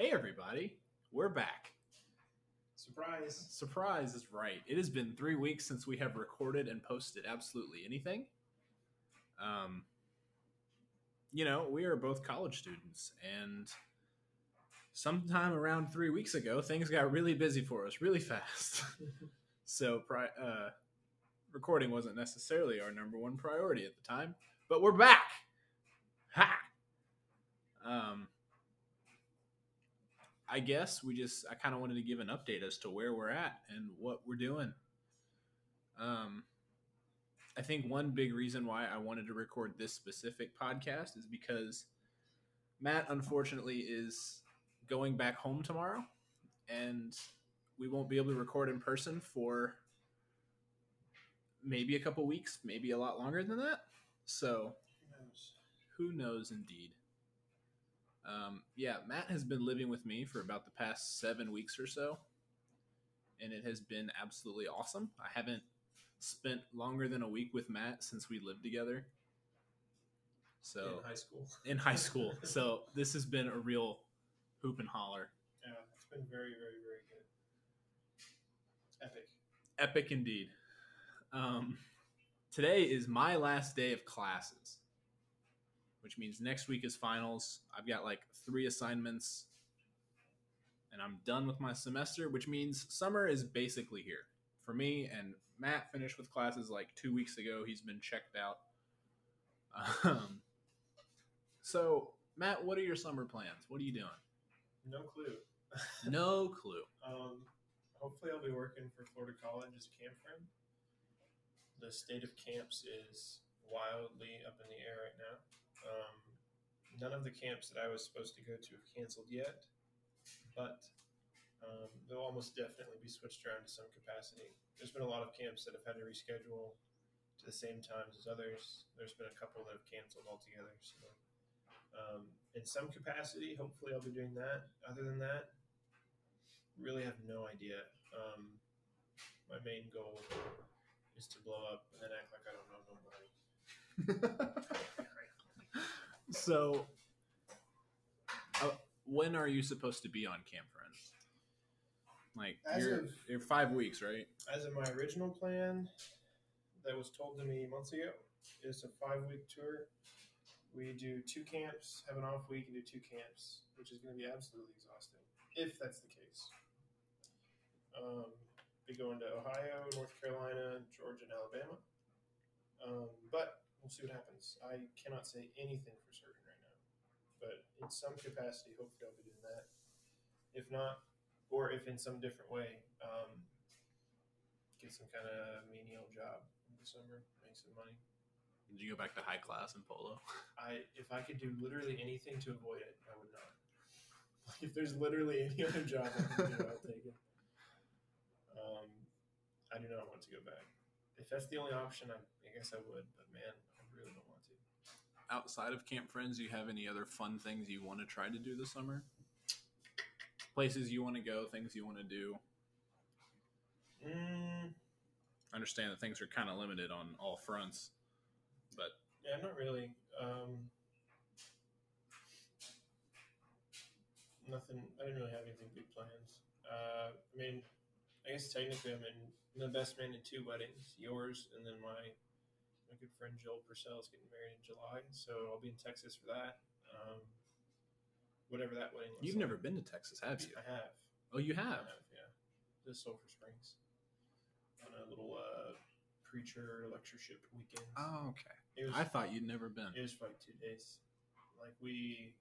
Hey, everybody, we're back. Surprise. Surprise is right. It has been three weeks since we have recorded and posted absolutely anything. Um, you know, we are both college students, and sometime around three weeks ago, things got really busy for us really fast. so, pri- uh, recording wasn't necessarily our number one priority at the time, but we're back. Ha! Um, I guess we just I kind of wanted to give an update as to where we're at and what we're doing. Um, I think one big reason why I wanted to record this specific podcast is because Matt unfortunately is going back home tomorrow and we won't be able to record in person for maybe a couple weeks, maybe a lot longer than that. So, who knows indeed. Um, yeah, Matt has been living with me for about the past seven weeks or so, and it has been absolutely awesome. I haven't spent longer than a week with Matt since we lived together. So in high school. in high school. so this has been a real hoop and holler. Yeah, it's been very, very, very good. Epic. Epic indeed. Um, today is my last day of classes, which means next week is finals. I've got like three assignments, and I'm done with my semester, which means summer is basically here for me. And Matt finished with classes like two weeks ago. He's been checked out. Um, so, Matt, what are your summer plans? What are you doing? No clue. No clue. Um, hopefully, I'll be working for Florida College as a camp friend. The state of camps is wildly up in the air right now. Um, none of the camps that I was supposed to go to have canceled yet, but um, they'll almost definitely be switched around to some capacity. There's been a lot of camps that have had to reschedule to the same times as others. There's been a couple that have canceled altogether. So, um, in some capacity, hopefully, I'll be doing that. Other than that, really have no idea. Um, my main goal is to blow up and then act like I don't know nobody. so, uh, when are you supposed to be on Camp Friends? Like As you're, of- you're five weeks, right? As in my original plan, that was told to me months ago, is a five week tour. We do two camps, have an off week, and do two camps, which is going to be absolutely exhausting, if that's the case. Um, be going to Ohio, North Carolina, Georgia, and Alabama. Um, but we'll see what happens. I cannot say anything for certain right now. But in some capacity, hopefully I'll be doing that. If not, or if in some different way, um, get some kind of menial job in the summer, make some money. Did you go back to high class in polo? I if I could do literally anything to avoid it, I would not. If there's literally any other job I can do, I'll take it. Um, I do not want to go back. If that's the only option, I, I guess I would. But man, really don't want to. Outside of Camp Friends, do you have any other fun things you want to try to do this summer? Places you want to go, things you want to do. Mm, I understand that things are kind of limited on all fronts, but yeah, not really. Um, nothing. I didn't really have anything big plans. Uh, I mean, I guess technically I'm in I'm the best man in two weddings, yours and then my my good friend Joel Purcell is getting married in July, so I'll be in Texas for that. Um, whatever that wedding. you've like. never been to Texas, have you? I have. Oh, you I have. have. Yeah, the Sulphur Springs on a little uh, preacher lectureship weekend. Oh, okay. Was I thought you'd never been. it was for like two days. Like we,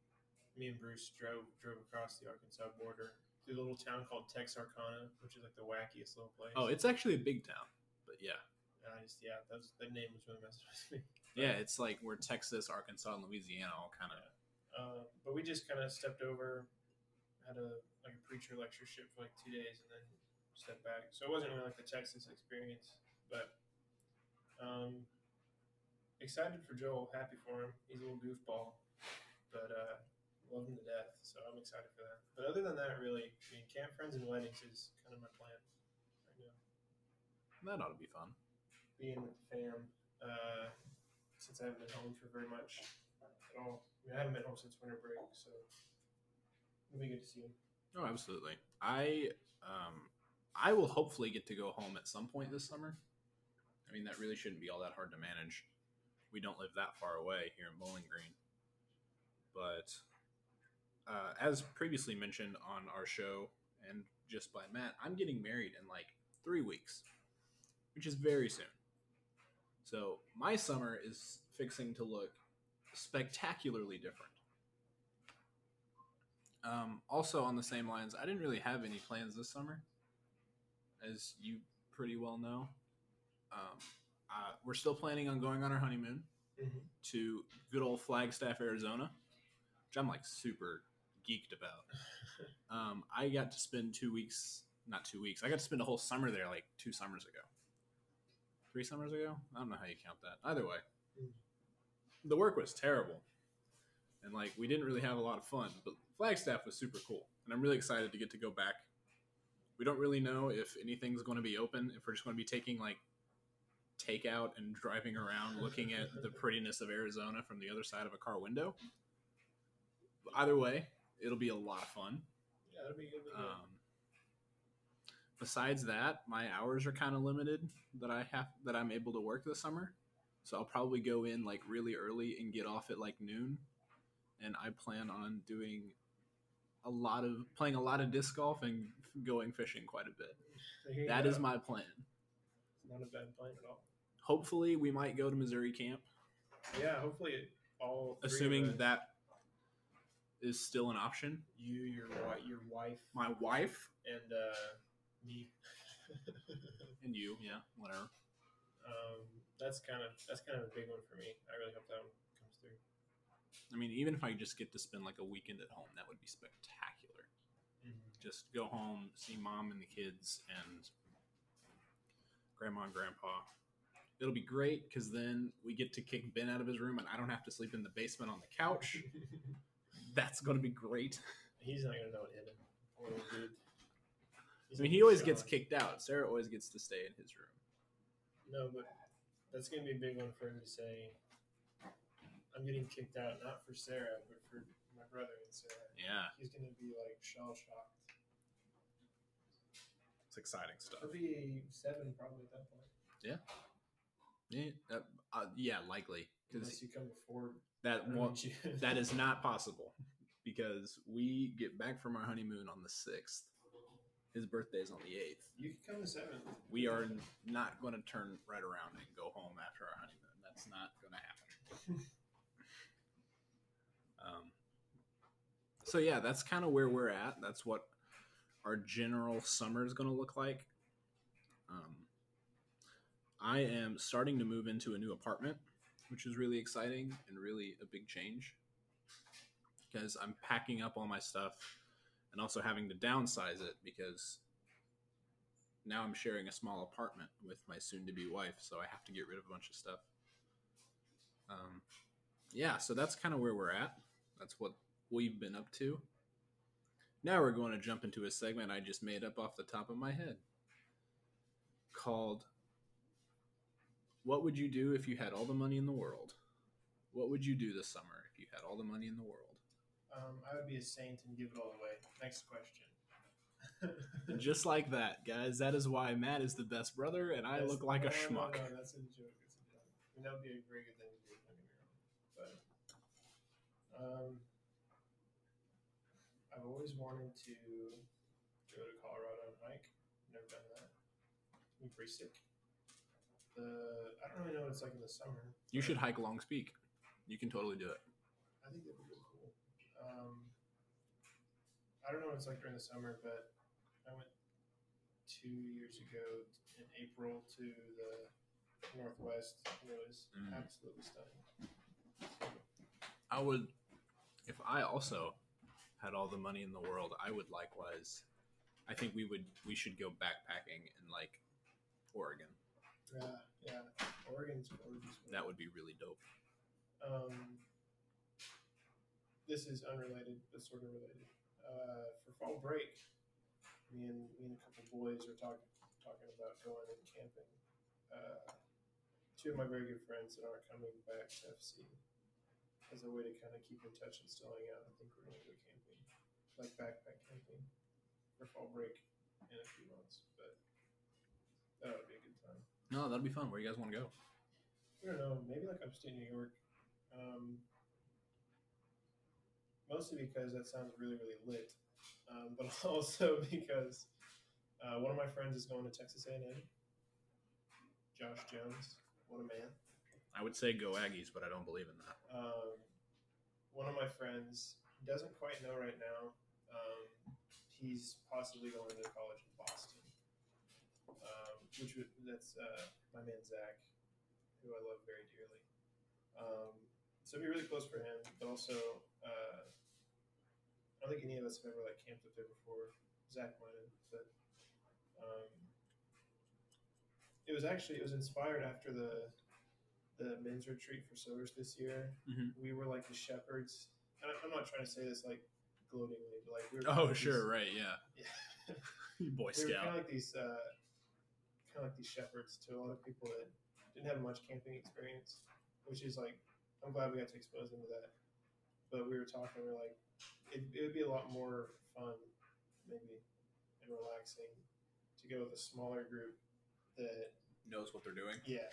me and Bruce drove drove across the Arkansas border through a little town called Texarkana, which is like the wackiest little place. Oh, it's actually a big town, but yeah, I just yeah, that was, that name was really messing with me. yeah, it's like we're Texas, Arkansas, and Louisiana all kind of. Uh, but we just kind of stepped over, had a like a preacher lectureship for like two days, and then stepped back. So it wasn't really like the Texas experience, but um, excited for Joel, happy for him. He's a little goofball, but uh, love him to death. So I'm excited for that. But other than that, really, I mean, camp friends and weddings is kind of my plan right now. That ought to be fun. Being with the fam, uh, since I haven't been home for very much at all. I mean, I haven't been home since winter break, so It'll be good to see him. Oh, absolutely. I um, I will hopefully get to go home at some point this summer. I mean, that really shouldn't be all that hard to manage. We don't live that far away here in Bowling Green. But uh, as previously mentioned on our show and just by Matt, I'm getting married in like three weeks, which is very soon. So my summer is fixing to look spectacularly different. Um, also, on the same lines, I didn't really have any plans this summer, as you pretty well know. Um, uh, we're still planning on going on our honeymoon Mm-hmm. to good old Flagstaff, Arizona, which I'm like super geeked about. Um, I got to spend two weeks, not two weeks, I got to spend a whole summer there like two summers ago. Three summers ago? I don't know how you count that. Either way, the work was terrible. And like, we didn't really have a lot of fun, but Flagstaff was super cool. And I'm really excited to get to go back. We don't really know if anything's going to be open, if we're just going to be taking like takeout and driving around looking at the prettiness of Arizona from the other side of a car window. Either way, it'll be a lot of fun. Yeah, that'll be good. Um, besides that, my hours are kind of limited that I have that I'm able to work this summer. So I'll probably go in like really early and get off at like noon. And I plan on doing a lot of playing a lot of disc golf and going fishing quite a bit. That go. is my plan. It's not a bad plan at all. Hopefully, we might go to Missouri camp, Yeah, hopefully all. three of assuming that is still an option. you, your wife, your wife, My wife and uh, me. and you, yeah, whatever. um, that's kind of that's kind of a big one for me. I really hope that one comes through. I mean, even if I just get to spend like a weekend at home, that would be spectacular. Just go home, see mom and the kids, and grandma and grandpa. It'll be great because then we get to kick Ben out of his room, and I don't have to sleep in the basement on the couch. That's going to be great. He's not gonna know what hit him. Poor dude. He's I mean, he be always gets kicked out. Sarah always gets to stay in his room. No, but that's gonna be a big one for him to say. I'm getting kicked out not for Sarah, but for my brother and Sarah. Yeah, He's gonna be like shell shocked. it's exciting stuff. He'll be seven probably at that point, Yeah, uh, uh, yeah likely because unless you come before. that early won't June. that is not possible because we get back from our honeymoon on the 6th. His birthday is on the 8th. You can come the seventh. We are not going to turn right around and go home after our honeymoon. That's not going to happen. um, so, yeah, that's kind of where we're at. That's what our general summer is going to look like. Um, I am starting to move into a new apartment, which is really exciting and really a big change because I'm packing up all my stuff and also having to downsize it because now I'm sharing a small apartment with my soon to be wife, so I have to get rid of a bunch of stuff. Um, yeah, so that's kind of where we're at. That's what we've been up to. Now we're going to jump into a segment I just made up off the top of my head called What Would You Do If You Had All the Money in the World? What would you do this summer if you had all the money in the world? Um, I would be a saint and give it all away. Next question. Just like that, guys, that is why Matt is the best brother and I That's- look like a no, no, schmuck. No, no, that's a joke. That's a joke. I mean, that would be a very good thing to do. Don't get me wrong. But um, I've always wanted to go to Colorado and hike. Never done that. Be pretty sick. The I don't really know what it's like in the summer. You should hike Longs Peak. You can totally do it. I think really cool. Um, I don't know what it's like during the summer, but I went two years ago in April to the Northwest. and It was Mm. absolutely stunning. I would, if I also had all the money in the world, I would likewise. I think we would we should go backpacking in like Oregon. Yeah, yeah. Oregon's gorgeous. That would be really dope. Um, this is unrelated, but sort of related. Uh, for fall break, me and me and a couple boys are talking talking about going and camping. Uh, two of my very good friends that aren't coming back to FC as a way to kind of keep in touch and still hang out. I think we're going to go camping. like backpack camping for fall break in a few months, but that would be a good time. No, that'll be fun. Where you guys want to go? I don't know, maybe like upstate New York. Um, mostly because that sounds really, really lit, um, but also because uh, one of my friends is going to Texas A&M. Josh Jones, what a man. I would say go Aggies, but I don't believe in that. Um, one of my friends doesn't quite know right now. Um, he's possibly going to college in Boston, um, which would, that's uh, my man Zach, who I love very dearly. Um, so it'd be really close for him, but also don't think any of us have ever like camped up there before. Zach might have, but um, it was actually it was inspired after the the men's retreat for sowers this year. Mhm. We were like the shepherds. I'm not trying to say this like gloatingly, but like we were. Oh, like sure, these- right, yeah. Yeah. You Boy we were kind of like these, uh, kind of like these shepherds to a lot of people that didn't have much camping experience, which is like, I'm glad we got to expose them to that. But we were talking, we are like, it, it would be a lot more fun, maybe, and relaxing to go with a smaller group that, Knows what they're doing. yeah.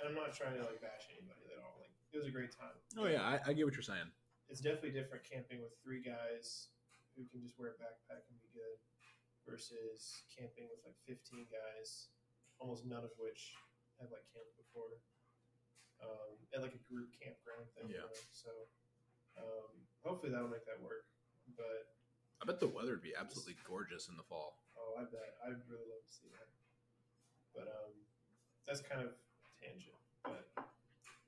And I'm not trying to like bash anybody at all. Like, it was a great time. Oh yeah, I, I get what you're saying. it's definitely different camping with three guys who can just wear a backpack and be good versus camping with like 15 guys, almost none of which have like camped before, um, at like a group campground thing. Yeah. you know? So um, hopefully that'll make that work. But I bet the weather would be absolutely gorgeous in the fall. oh, I bet I'd really love to see that. But um, that's kind of a tangent. But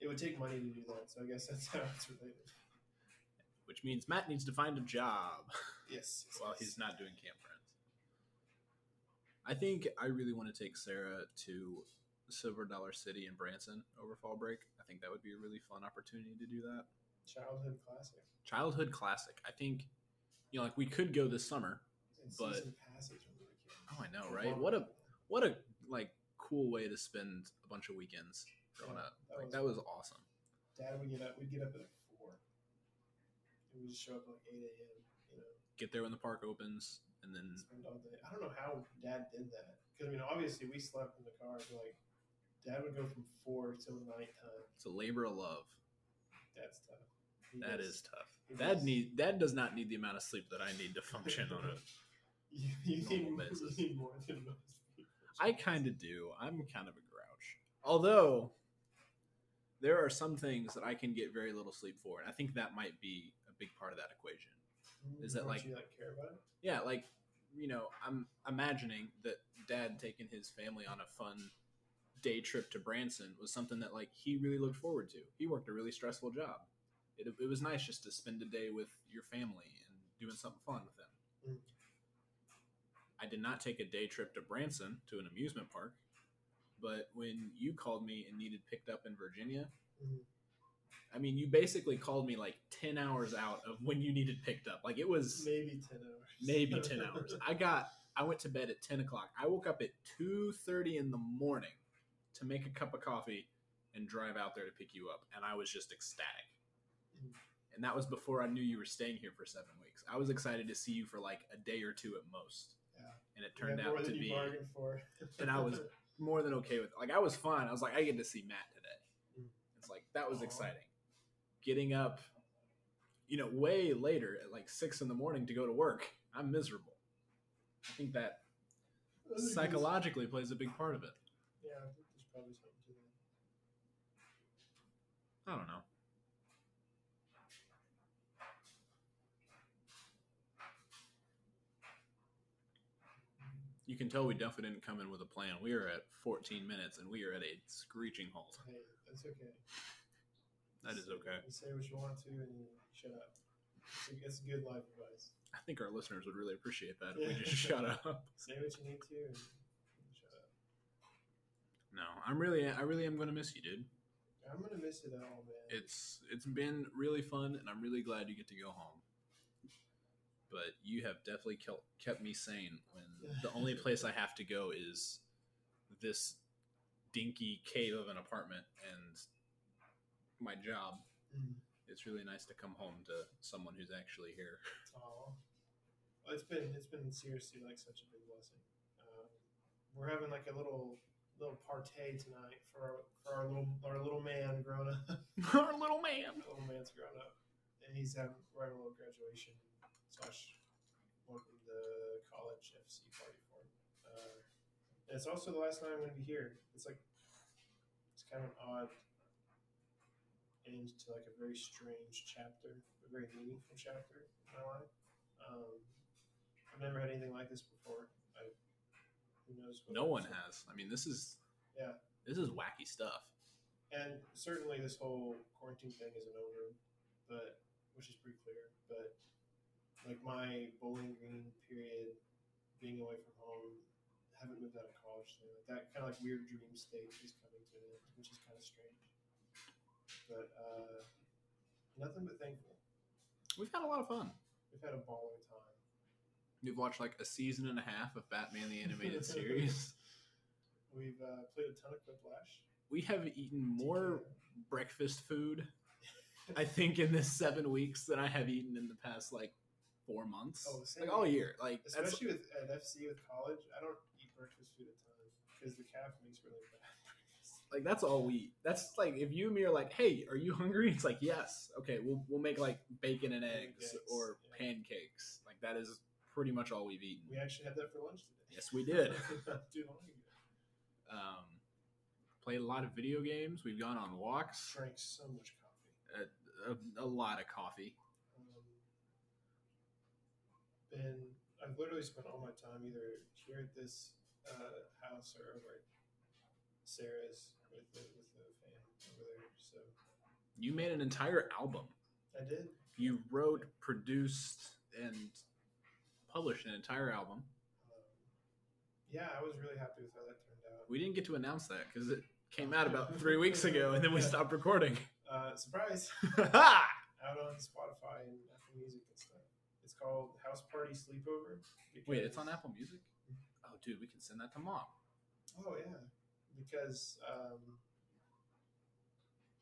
it would take money to do that, so I guess that's how it's related. Which means Matt needs to find a job Yes. yes, while yes. he's not doing camp friends. I think I really want to take Sarah to Silver Dollar City in Branson over fall break. I think that would be a really fun opportunity to do that. Childhood classic. Childhood classic. I think, you know, like we could go this summer. And But- season passage when we were kids. Oh, I know, right? What a what a like cool way to spend a bunch of weekends growing Yeah, up. that Like was- that was awesome. Dad would get up. We'd get up at like four. And we'd just show up at like eight a.m. You know, Get there when the park opens, and then spend all day. I don't know how Dad did that because I mean, obviously we slept in the car. But like, Dad would go from four till nighttime. it's a labor of love. That's tough. That is tough. he Dad need Dad does not need the amount of sleep that I need to function on it. You, you, need, normal you basis. need more than most people. I kind of do. I'm kind of a grouch. Although there are some things that I can get very little sleep for, and I think that might be a big part of that equation. Mm, is that like- you like care about it? Yeah, like you know, I'm imagining that Dad taking his family on a fun day trip to Branson was something that like he really looked forward to. He worked a really stressful job. It, it was nice just to spend a day with your family and doing something fun with them. Mm. I did not take a day trip to Branson to an amusement park, but when you called me and needed picked up in Virginia, Mhm. I mean, you basically called me like 10 hours out of when you needed picked up. Like it was Maybe ten hours. maybe 10 hours. I got, I went to bed at 10 o'clock. I woke up at 2.30 in the morning to make a cup of coffee and drive out there to pick you up. And I was just ecstatic. And that was before I knew you were staying here for seven weeks. I was excited to see you for like a day or two at most. Yeah. And it turned out to be and I was more than okay with it. Like I was fine. I was like, I get to see Matt today. Mm. It's like that was Aw. exciting. Getting up, you know, way later at like six in the morning to go to work. I'm miserable. I think that I think it's- psychologically plays a big part of it. Yeah, I think there's probably something to that. I don't know. You can tell we definitely didn't come in with a plan. We are at 14 minutes and we are at a screeching halt. Hey, that's okay. That is okay. You say what you want to and shut up. It's, it's good life advice. I think our listeners would really appreciate that if we just shut up. Say what you need to and shut up. No, I'm really, I really am going to miss you, dude. I'm gonna miss it all, man. It's it's been really fun, and I'm really glad you get to go home. But you have definitely kept me sane when the only place I have to go is this dinky cave of an apartment and my job. Mm. It's really nice to come home to someone who's actually here. Well, it's been it's been seriously like such a big blessing. Um, we're having like a little little partay tonight for our for our little our little man grown up. Our little man. Our little man's grown up, and he's having we're having a little graduation slash welcome to college FC party for him. Uh, and it's also the last night I'm going to be here. It's like it's kind of an odd end to like a very strange chapter, a very meaningful chapter in my life. Um, I've never had anything like this before. I, who knows? what No one has. I mean, this is Yeah. This is wacky stuff. And certainly, this whole quarantine thing isn't over, but which is pretty clear. But like my bowling green period, being away from home, haven't moved out of college, thing like that kind of like weird dream state is coming to an end, which is kind of strange. But uh, nothing but thankful. We've had a lot of fun. We've had a baller time. We've watched like a season and a half of Batman the Animated Series. We've uh, played a ton of Quiplash. We have eaten more breakfast food, I think, in this seven weeks than I have eaten in the past like four months. Oh, like all year. Like Especially with at FC with college, I don't eat breakfast food a ton because the calf makes really bad like that's all we eat. That's like if you and me are like, hey, are you hungry? It's like yes. Okay, we'll we'll make like bacon and eggs Pancakes, or yeah. pancakes. Like that is pretty much all we've eaten. We actually had that for lunch today. Yes, we did. Not too long ago. Um, played a lot of video games. We've gone on walks. Drank so much coffee. A, a, a lot of coffee. Been I've literally spent all my time either here at this uh, house or over at Sarah's with the with the fan over there. So You made an entire album. I did. You wrote, produced, and published an entire album. Um, yeah, I was really happy with how that turned out. We didn't get to announce that because it came out about three weeks ago, and then we Yeah. stopped recording. Uh, surprise! Ha! out on Spotify and Apple Music and stuff. It's called House Party Sleepover. Wait, it's on Apple Music? Oh, dude, we can send that to mom. Oh yeah, because um,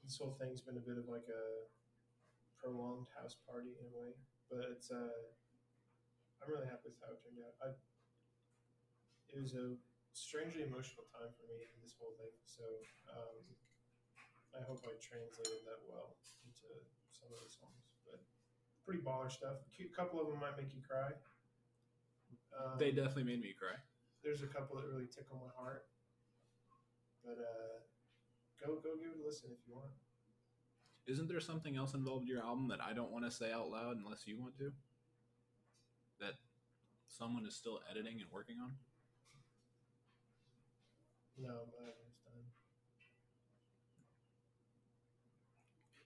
this whole thing's been a bit of like a prolonged house party in a way, but it's uh, I'm really happy with how it turned out. I it was a strangely emotional time for me in this whole thing, so um, I hope I translated that well into some of the songs. Pretty baller stuff. A couple of them might make you cry. Um, They definitely made me cry. there's a couple that really tickle my heart. But uh, go go give it a listen if you want. Isn't there something else involved in your album that I don't want to say out loud unless you want to? That someone is still editing and working on? No, but it's done.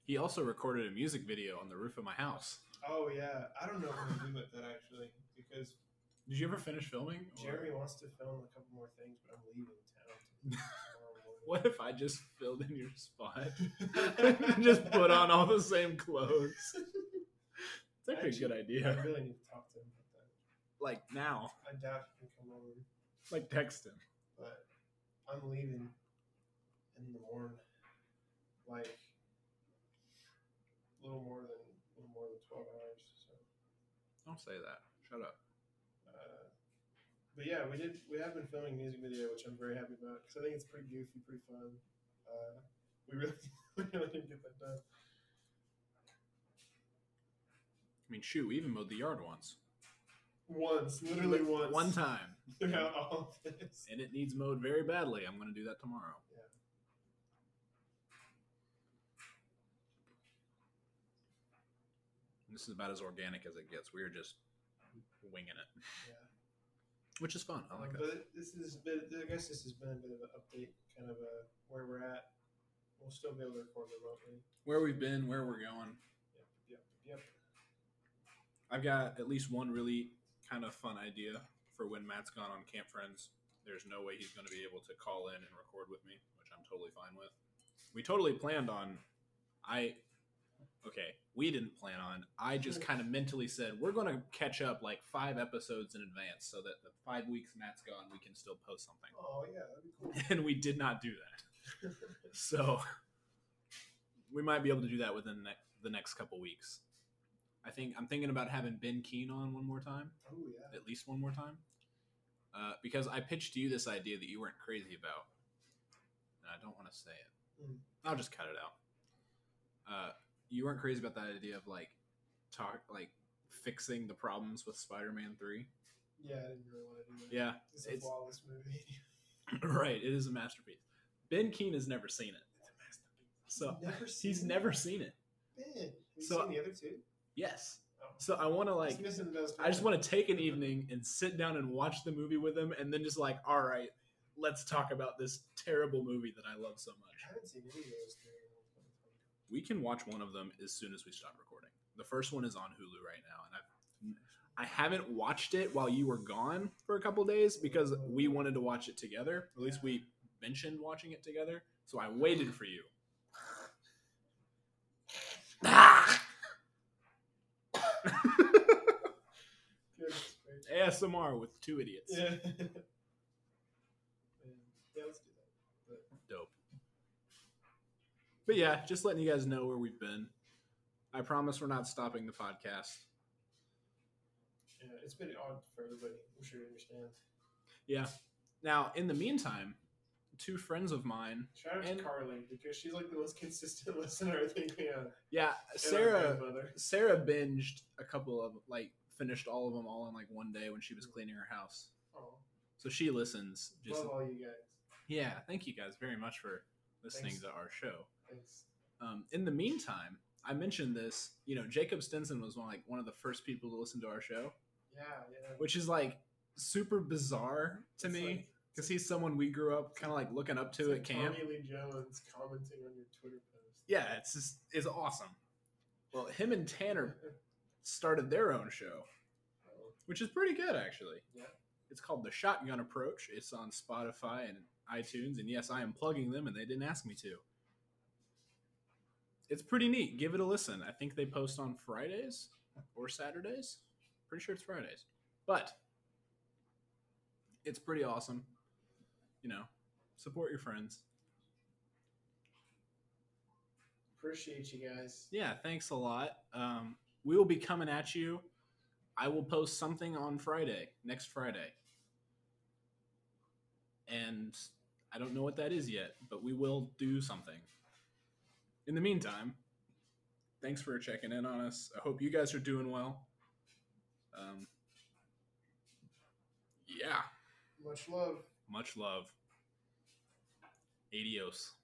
He also recorded a music video on the roof of my house. Oh yeah, I don't know what to do with that actually because Did you ever finish filming? or- Jeremy wants to film a couple more things, but I'm leaving town. What if I just filled in your spot? just put on all the same clothes. It's actually, a good idea. I really need to talk to him about that. Like now, I doubt he can come over, like text him. but I'm leaving in the morning, like a little more than a little more than twelve hours. So. Don't say that. Shut up. Uh, but yeah, we did. We have been filming a music video, which I'm very happy about because I think it's pretty goofy, pretty fun. Uh, we really, we really didn't get that done. I mean, shoot, we even mowed the yard once. Once, literally once, One time. throughout all of this. And it needs mowed very badly. I'm going to do that tomorrow. This is about as organic as it gets. We are just winging it, Yeah, which is fun. I like Um, it. but this is been, I guess this has been a bit of an update, kind of a where we're at. We'll still be able to record remotely. Where we've been, where we're going. Yep, yep, yep. I've got at least one really kind of fun idea for when Matt's gone on Camp Friends. There's no way he's going to be able to call in and record with me, which I'm totally fine with. We totally planned on. I okay, we didn't plan on. I just kind of mentally said we're going to catch up like five episodes in advance so that the five weeks Matt's gone, we can still post something. Oh yeah, that'd be cool. And we did not do that. So we might be able to do that within the next couple weeks. I think I'm thinking about having Ben Keen on one more time, Oh yeah. at least one more time, uh, because I pitched you this idea that you weren't crazy about, and I don't want to say it. Mm. I'll just cut it out. Uh, you weren't crazy about that idea of like talk like fixing the problems with Spider-Man Three. Yeah, I didn't really want to do that. Yeah, It's a it's- flawless movie. right. It is a masterpiece. Ben Keen has never seen it, It's a masterpiece. so never seen he's it? never seen it. Man, have you So- seen the other two? Yes. Oh. So I want to like He's missing the best I just want to take an evening and sit down and watch the movie with him, and then just like, all right, let's talk about this terrible movie that I love so much. I haven't seen any of those two. We can watch one of them as soon as we stop recording. The first one is on Hulu right now, and I've I haven't watched it while you were gone for a couple days because we wanted to watch it together. At least we mentioned watching it together, so I waited for you. ASMR with two idiots. Yeah, let's do that. Dope. But yeah, just letting you guys know where we've been. I promise we're not stopping the podcast. Yeah, it's been odd for everybody. I'm sure you understand. Yeah. Now, in the meantime, two friends of mine. Shout out And- to Carly because she's like the most consistent listener I think we have. Yeah, Sarah. Sarah binged a couple of like finished all of them all in like one day when she was mm. cleaning her house. Oh, So she listens. Just love all you guys. yeah. Thank you guys very much for listening Thanks. to our show. Thanks. Um, in the meantime, I mentioned this. You know, Jacob Stinson was one like one of the first people to listen to our show. Yeah, yeah. which is like super bizarre to It's me like- because he's someone we grew up kind of like looking up to it's at like camp. Tommy Lee Jones commenting on your Twitter post. Yeah, it's just is awesome. Well, him and Tanner started their own show, Oh, which is pretty good actually. Yeah. It's called The Shotgun Approach. It's on Spotify and iTunes, and yes, I am plugging them, and they didn't ask me to. It's pretty neat. Give it a listen. I think they post on Fridays or Saturdays. Pretty sure it's Fridays, but it's pretty awesome. You know, support your friends. Appreciate you guys. Yeah, thanks a lot. Um, we will be coming at you. I will post something on Friday, next Friday. And I don't know what that is yet, but we will do something. In the meantime, thanks for checking in on us. I hope you guys are doing well. Um, yeah, Much love. much love. Adios.